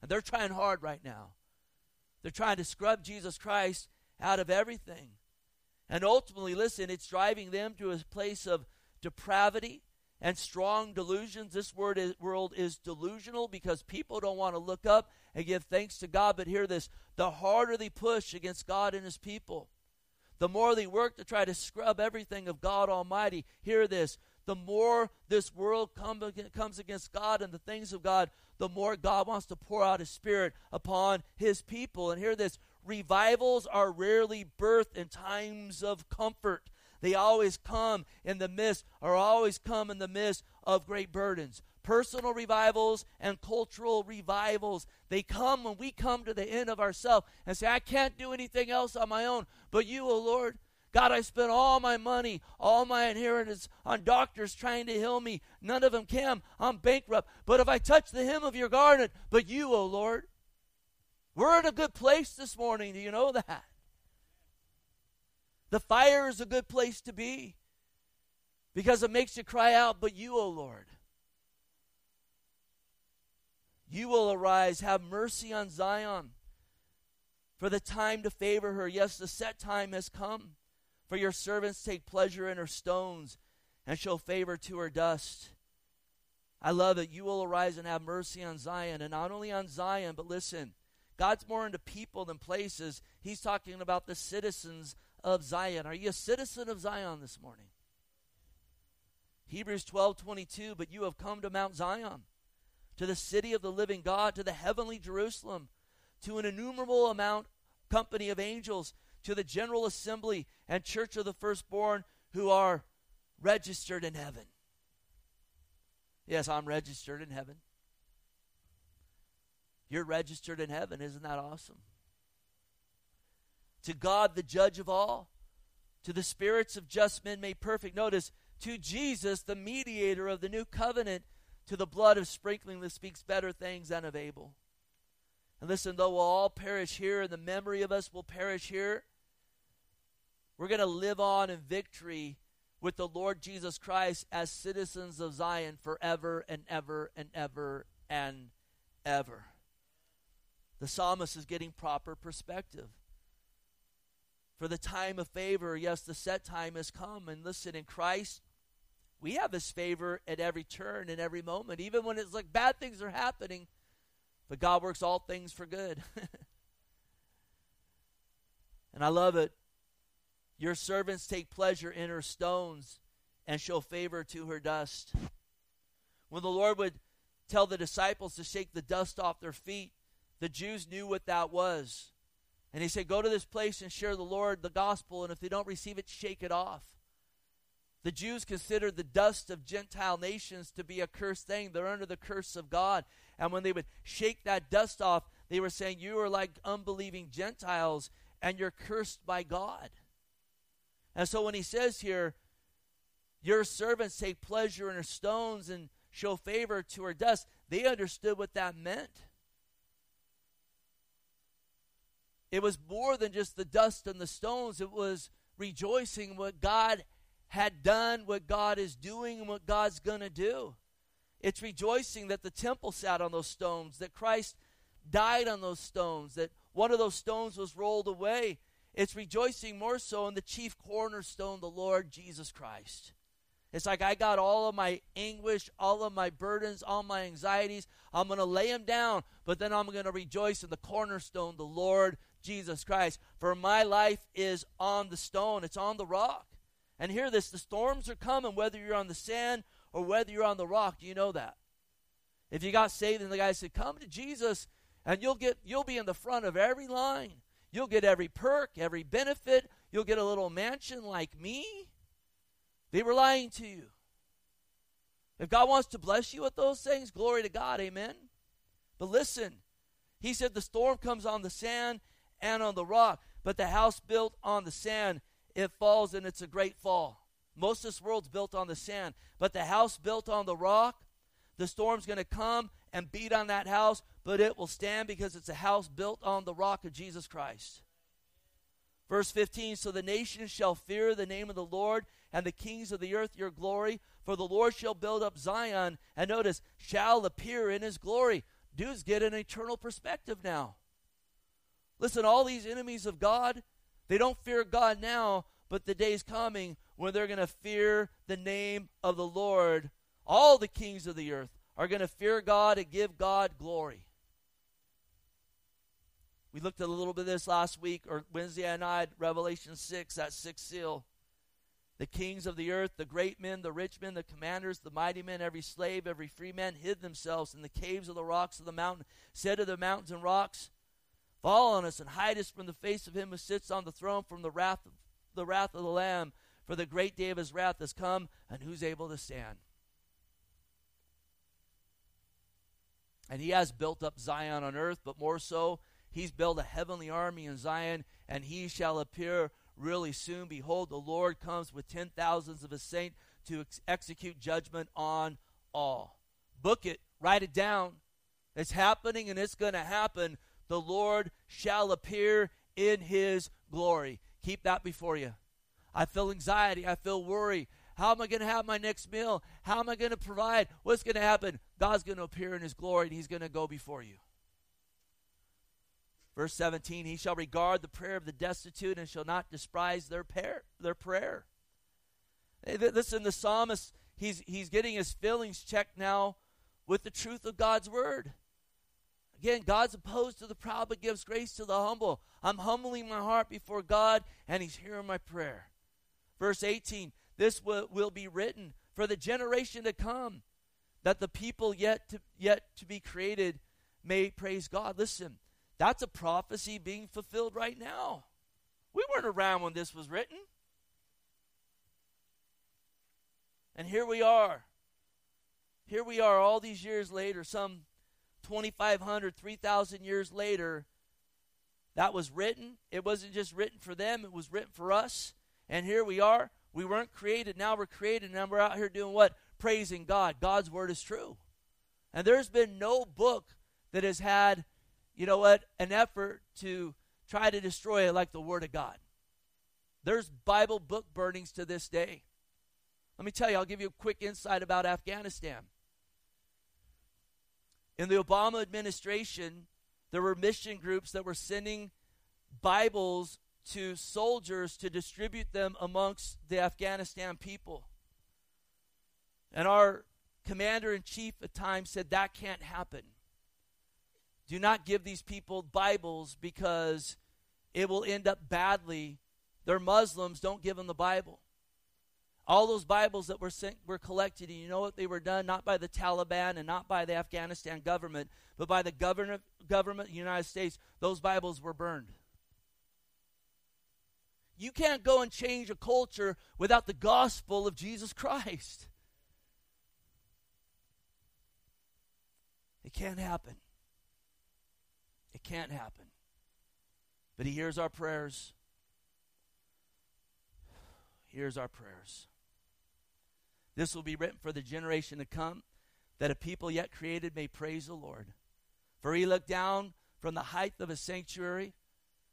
Speaker 1: And they're trying hard right now. They're trying to scrub Jesus Christ out of everything. And ultimately, listen, it's driving them to a place of depravity and strong delusions. This word is, world is delusional because people don't want to look up and give thanks to God. But hear this the harder they push against God and his people, the more they work to try to scrub everything of God Almighty. Hear this the more this world come, comes against God and the things of God, the more God wants to pour out His Spirit upon His people. And hear this revivals are rarely birthed in times of comfort. They always come in the midst, or always come in the midst of great burdens. Personal revivals and cultural revivals, they come when we come to the end of ourselves and say, I can't do anything else on my own, but you, O oh Lord, God, I spent all my money, all my inheritance on doctors trying to heal me. None of them can. I'm bankrupt. But if I touch the hem of your garment, but you, O oh Lord, we're in a good place this morning. Do you know that? The fire is a good place to be because it makes you cry out, but you, O oh Lord. You will arise, have mercy on Zion, for the time to favor her. Yes, the set time has come. For your servants take pleasure in her stones and show favor to her dust. I love it. You will arise and have mercy on Zion, and not only on Zion, but listen, God's more into people than places. He's talking about the citizens of Zion. Are you a citizen of Zion this morning? Hebrews 12 22, but you have come to Mount Zion, to the city of the living God, to the heavenly Jerusalem, to an innumerable amount company of angels to the general assembly and church of the firstborn who are registered in heaven. Yes, I'm registered in heaven. You're registered in heaven. Isn't that awesome? To God, the judge of all, to the spirits of just men made perfect. Notice, to Jesus, the mediator of the new covenant, to the blood of sprinkling that speaks better things than of Abel. And listen, though we'll all perish here, and the memory of us will perish here, we're going to live on in victory with the Lord Jesus Christ as citizens of Zion forever and ever and ever and ever. The psalmist is getting proper perspective. For the time of favor, yes, the set time has come. And listen, in Christ, we have his favor at every turn and every moment, even when it's like bad things are happening. But God works all things for good. and I love it. Your servants take pleasure in her stones and show favor to her dust. When the Lord would tell the disciples to shake the dust off their feet, the Jews knew what that was. And he said, Go to this place and share the Lord the gospel, and if they don't receive it, shake it off. The Jews considered the dust of Gentile nations to be a cursed thing. They're under the curse of God. And when they would shake that dust off, they were saying, You are like unbelieving Gentiles, and you're cursed by God. And so when he says here, your servants take pleasure in her stones and show favor to her dust, they understood what that meant. It was more than just the dust and the stones, it was rejoicing what God had done, what God is doing, and what God's going to do. It's rejoicing that the temple sat on those stones, that Christ died on those stones, that one of those stones was rolled away, it's rejoicing more so in the chief cornerstone, the Lord Jesus Christ. It's like I got all of my anguish, all of my burdens, all my anxieties. I'm going to lay them down, but then I'm going to rejoice in the cornerstone, the Lord Jesus Christ. For my life is on the stone, it's on the rock. And hear this the storms are coming, whether you're on the sand or whether you're on the rock. Do you know that? If you got saved and the guy said, Come to Jesus, and you'll get you'll be in the front of every line. You'll get every perk, every benefit. you'll get a little mansion like me. They were lying to you. If God wants to bless you with those things, glory to God, amen. But listen, he said the storm comes on the sand and on the rock, but the house built on the sand, it falls and it's a great fall. Most of this world's built on the sand, but the house built on the rock, the storm's going to come and beat on that house, but it will stand because it's a house built on the rock of Jesus Christ. Verse 15 So the nations shall fear the name of the Lord, and the kings of the earth your glory. For the Lord shall build up Zion, and notice, shall appear in his glory. Dudes get an eternal perspective now. Listen, all these enemies of God, they don't fear God now, but the day's coming when they're going to fear the name of the Lord. All the kings of the earth are going to fear God and give God glory. We looked at a little bit of this last week or Wednesday night, Revelation 6, that sixth seal. The kings of the earth, the great men, the rich men, the commanders, the mighty men, every slave, every free man hid themselves in the caves of the rocks of the mountain, said to the mountains and rocks, Fall on us and hide us from the face of him who sits on the throne, from the wrath of the wrath of the Lamb, for the great day of his wrath has come, and who's able to stand? And he has built up Zion on earth, but more so, he's built a heavenly army in Zion, and he shall appear really soon. Behold, the Lord comes with ten thousands of his saints to ex- execute judgment on all. Book it, write it down. It's happening and it's going to happen. The Lord shall appear in his glory. Keep that before you. I feel anxiety. I feel worry. How am I going to have my next meal? How am I going to provide? What's going to happen? God's going to appear in his glory and he's going to go before you. Verse 17, he shall regard the prayer of the destitute and shall not despise their, prayer, their prayer. Listen, the psalmist, he's, he's getting his feelings checked now with the truth of God's word. Again, God's opposed to the proud but gives grace to the humble. I'm humbling my heart before God, and he's hearing my prayer. Verse 18, this will, will be written for the generation to come, that the people yet to, yet to be created may praise God. Listen, that's a prophecy being fulfilled right now. We weren't around when this was written. And here we are. Here we are all these years later, some 2,500, 3,000 years later. That was written. It wasn't just written for them, it was written for us. And here we are. We weren't created. Now we're created. Now we're out here doing what? Praising God. God's word is true. And there's been no book that has had you know what, an effort to try to destroy it like the Word of God. There's Bible book burnings to this day. Let me tell you, I'll give you a quick insight about Afghanistan. In the Obama administration, there were mission groups that were sending Bibles to soldiers to distribute them amongst the Afghanistan people. And our commander in chief at times said that can't happen. Do not give these people Bibles because it will end up badly. They're Muslims, don't give them the Bible. All those Bibles that were sent were collected, and you know what they were done? Not by the Taliban and not by the Afghanistan government, but by the government government of the United States. Those Bibles were burned. You can't go and change a culture without the gospel of Jesus Christ. It can't happen. It can't happen. But He hears our prayers. He hears our prayers. This will be written for the generation to come, that a people yet created may praise the Lord. For He looked down from the height of His sanctuary,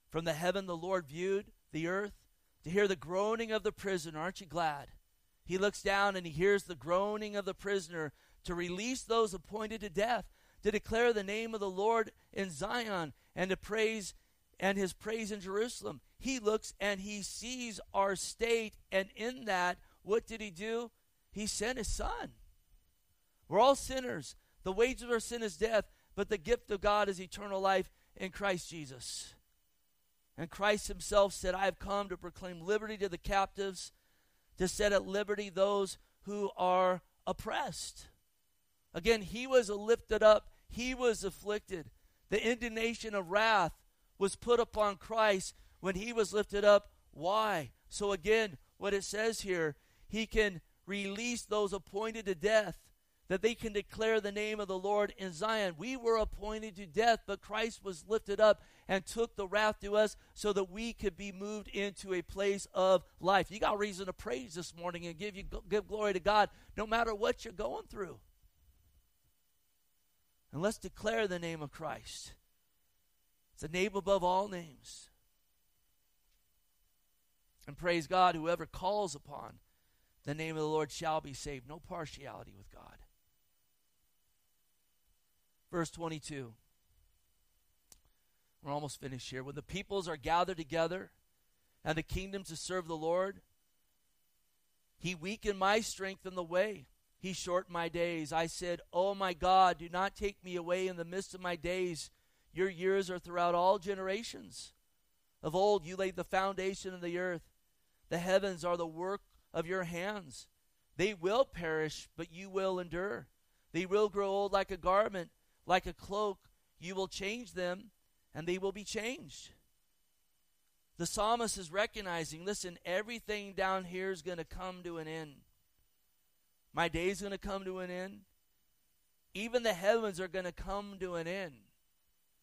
Speaker 1: from the heaven the Lord viewed the earth, to hear the groaning of the prisoner. Aren't you glad? He looks down and he hears the groaning of the prisoner to release those appointed to death to declare the name of the Lord in Zion and to praise and his praise in Jerusalem. He looks and he sees our state, and in that, what did he do? He sent his son. We're all sinners. The wages of our sin is death, but the gift of God is eternal life in Christ Jesus. And Christ himself said, I have come to proclaim liberty to the captives, to set at liberty those who are oppressed. Again, he was lifted up, he was afflicted. The indignation of wrath was put upon Christ when he was lifted up. Why? So again, what it says here, he can release those appointed to death that they can declare the name of the Lord in Zion. We were appointed to death, but Christ was lifted up and took the wrath to us so that we could be moved into a place of life. You got reason to praise this morning and give you give glory to God no matter what you're going through. And let's declare the name of Christ. It's a name above all names. And praise God, whoever calls upon the name of the Lord shall be saved. No partiality with God. Verse 22. We're almost finished here. When the peoples are gathered together and the kingdoms to serve the Lord, he weakened my strength in the way. He shortened my days. I said, Oh my God, do not take me away in the midst of my days. Your years are throughout all generations. Of old you laid the foundation of the earth. The heavens are the work of your hands. They will perish, but you will endure. They will grow old like a garment, like a cloak. You will change them, and they will be changed. The psalmist is recognizing listen, everything down here is going to come to an end. My day is going to come to an end. Even the heavens are going to come to an end.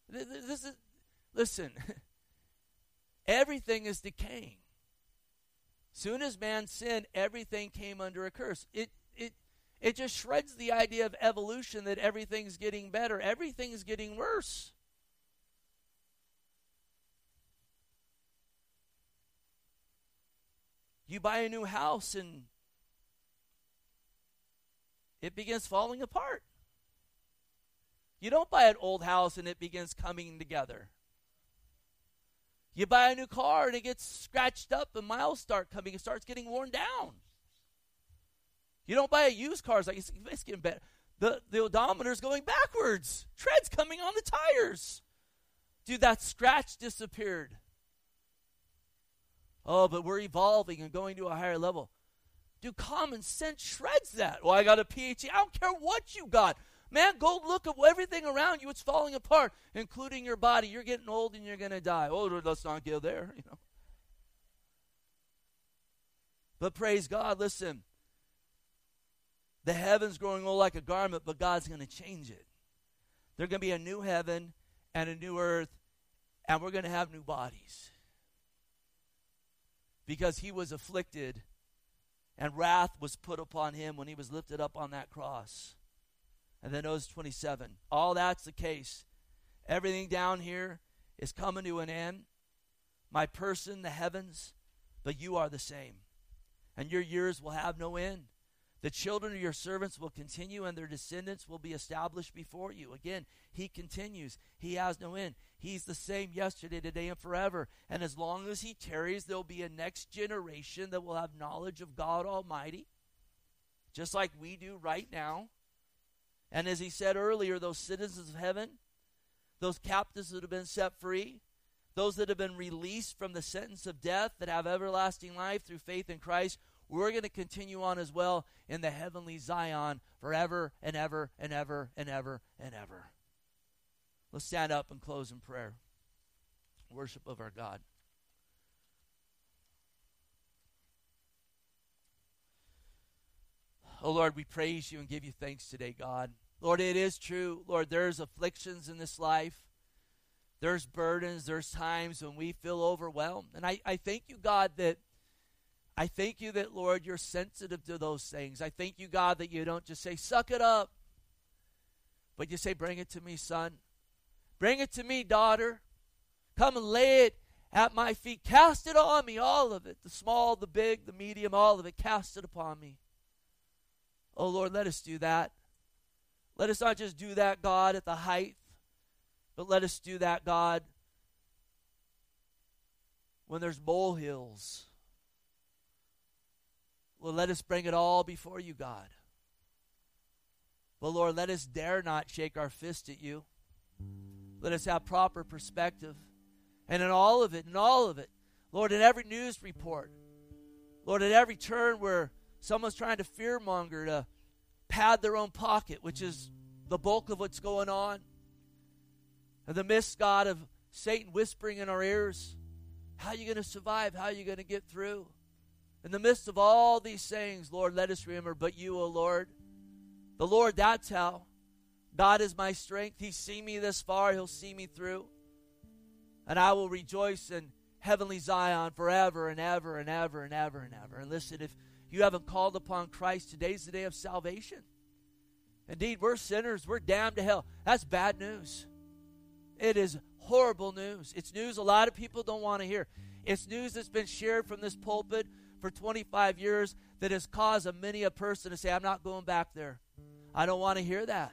Speaker 1: This is, listen, everything is decaying. Soon as man sinned, everything came under a curse. It, it, it just shreds the idea of evolution that everything's getting better. Everything's getting worse. You buy a new house and it begins falling apart. You don't buy an old house and it begins coming together. You buy a new car and it gets scratched up and miles start coming. It starts getting worn down. You don't buy a used car. It's like it's, getting better. The, the odometer's going backwards. Tread's coming on the tires. Dude, that scratch disappeared. Oh, but we're evolving and going to a higher level. Dude, common sense shreds that. Well, I got a PhD. I don't care what you got. Man, go look at everything around you. It's falling apart, including your body. You're getting old and you're going to die. Oh, let's not go there, you know. But praise God, listen. The heaven's growing old like a garment, but God's going to change it. There's going to be a new heaven and a new earth, and we're going to have new bodies. Because he was afflicted and wrath was put upon him when he was lifted up on that cross. And then notice 27. All that's the case. Everything down here is coming to an end. My person, the heavens, but you are the same. And your years will have no end. The children of your servants will continue, and their descendants will be established before you. Again, he continues. He has no end. He's the same yesterday, today, and forever. And as long as he tarries, there'll be a next generation that will have knowledge of God Almighty, just like we do right now. And as he said earlier, those citizens of heaven, those captives that have been set free, those that have been released from the sentence of death that have everlasting life through faith in Christ, we're going to continue on as well in the heavenly Zion forever and ever and ever and ever and ever. Let's stand up and close in prayer. Worship of our God. Oh Lord, we praise you and give you thanks today, God. Lord, it is true. Lord, there's afflictions in this life. There's burdens. There's times when we feel overwhelmed. And I, I thank you, God, that I thank you that, Lord, you're sensitive to those things. I thank you, God, that you don't just say, suck it up, but you say, bring it to me, son. Bring it to me, daughter. Come and lay it at my feet. Cast it on me, all of it the small, the big, the medium, all of it. Cast it upon me. Oh, Lord, let us do that. Let us not just do that, God, at the height, but let us do that, God, when there's molehills well, let us bring it all before you, God. But Lord, let us dare not shake our fist at you. Let us have proper perspective. And in all of it, in all of it, Lord, in every news report, Lord, at every turn where someone's trying to fearmonger to pad their own pocket, which is the bulk of what's going on, and the midst, God, of Satan whispering in our ears, How are you going to survive? How are you going to get through? In the midst of all these sayings, Lord, let us remember, but you, O Lord. The Lord, that's how. God is my strength. He's seen me this far, He'll see me through. And I will rejoice in heavenly Zion forever and ever and ever and ever and ever. And listen, if you haven't called upon Christ, today's the day of salvation. Indeed, we're sinners. We're damned to hell. That's bad news. It is horrible news. It's news a lot of people don't want to hear. It's news that's been shared from this pulpit for 25 years that has caused a many a person to say, I'm not going back there. I don't want to hear that.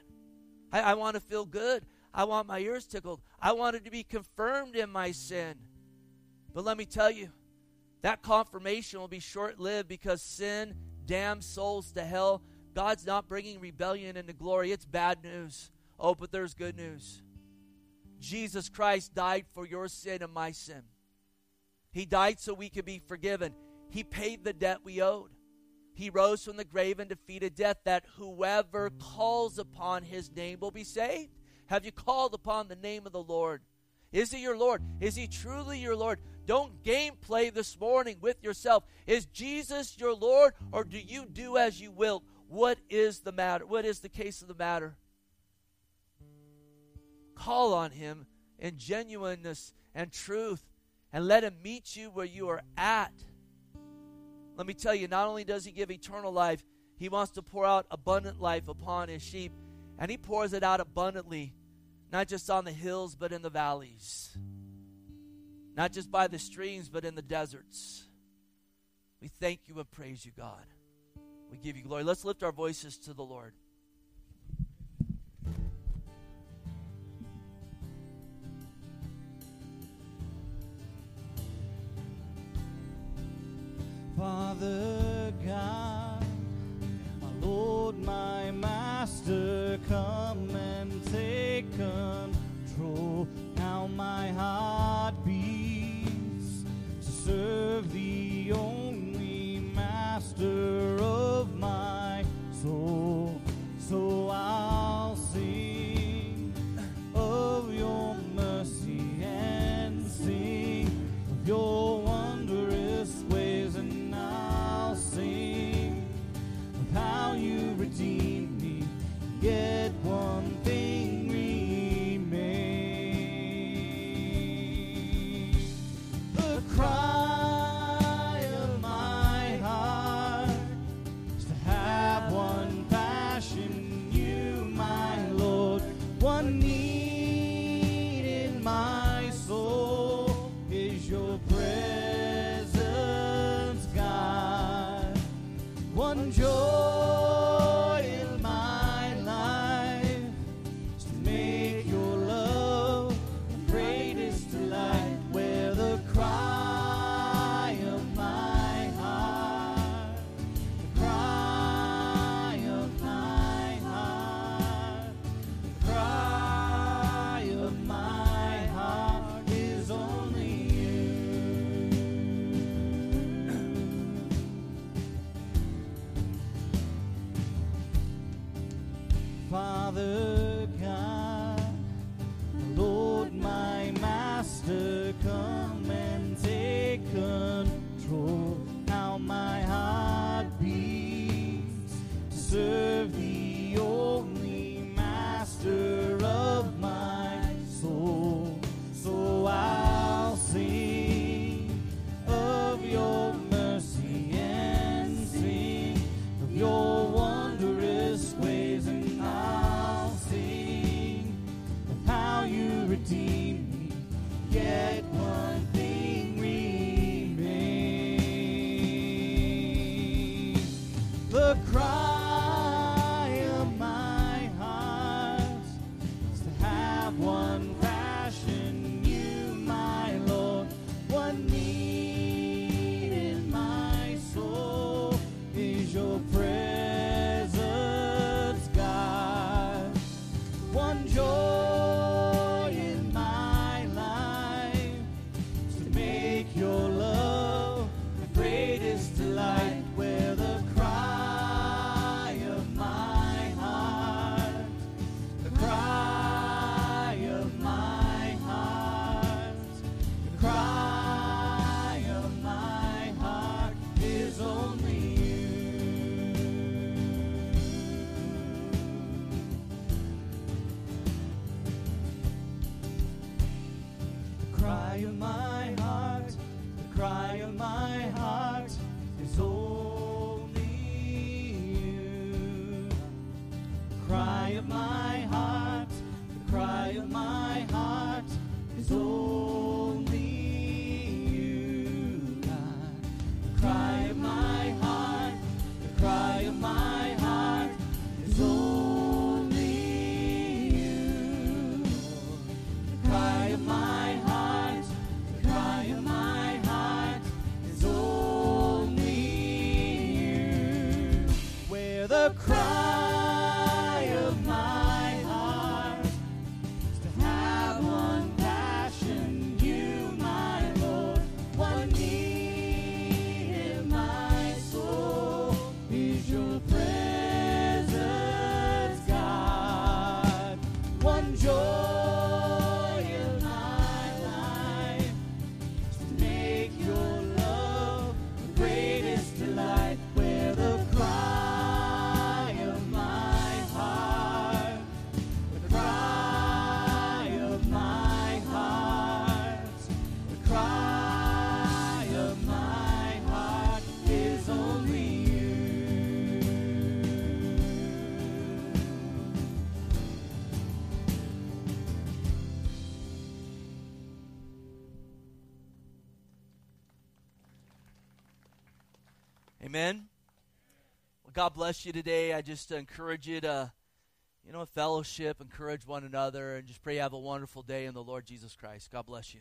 Speaker 1: I, I want to feel good. I want my ears tickled. I wanted to be confirmed in my sin. But let me tell you, that confirmation will be short lived because sin damns souls to hell. God's not bringing rebellion into glory. It's bad news. Oh, but there's good news. Jesus Christ died for your sin and my sin. He died so we could be forgiven. He paid the debt we owed. He rose from the grave and defeated death that whoever calls upon his name will be saved. Have you called upon the name of the Lord? Is he your Lord? Is he truly your Lord? Don't game play this morning with yourself. Is Jesus your Lord or do you do as you will? What is the matter? What is the case of the matter? Call on him in genuineness and truth and let him meet you where you are at. Let me tell you, not only does he give eternal life, he wants to pour out abundant life upon his sheep, and he pours it out abundantly, not just on the hills, but in the valleys, not just by the streams, but in the deserts. We thank you and praise you, God. We give you glory. Let's lift our voices to the Lord.
Speaker 2: Father God, my Lord, my Master, come and take control. Now my heart beats to serve the only Master of my soul. So I'll sing of your mercy and sing of your wondrous ways, and I'll sing of how you redeemed me. Yet Are you mine?
Speaker 1: Amen. Well, God bless you today. I just encourage you to, you know, fellowship, encourage one another, and just pray you have a wonderful day in the Lord Jesus Christ. God bless you.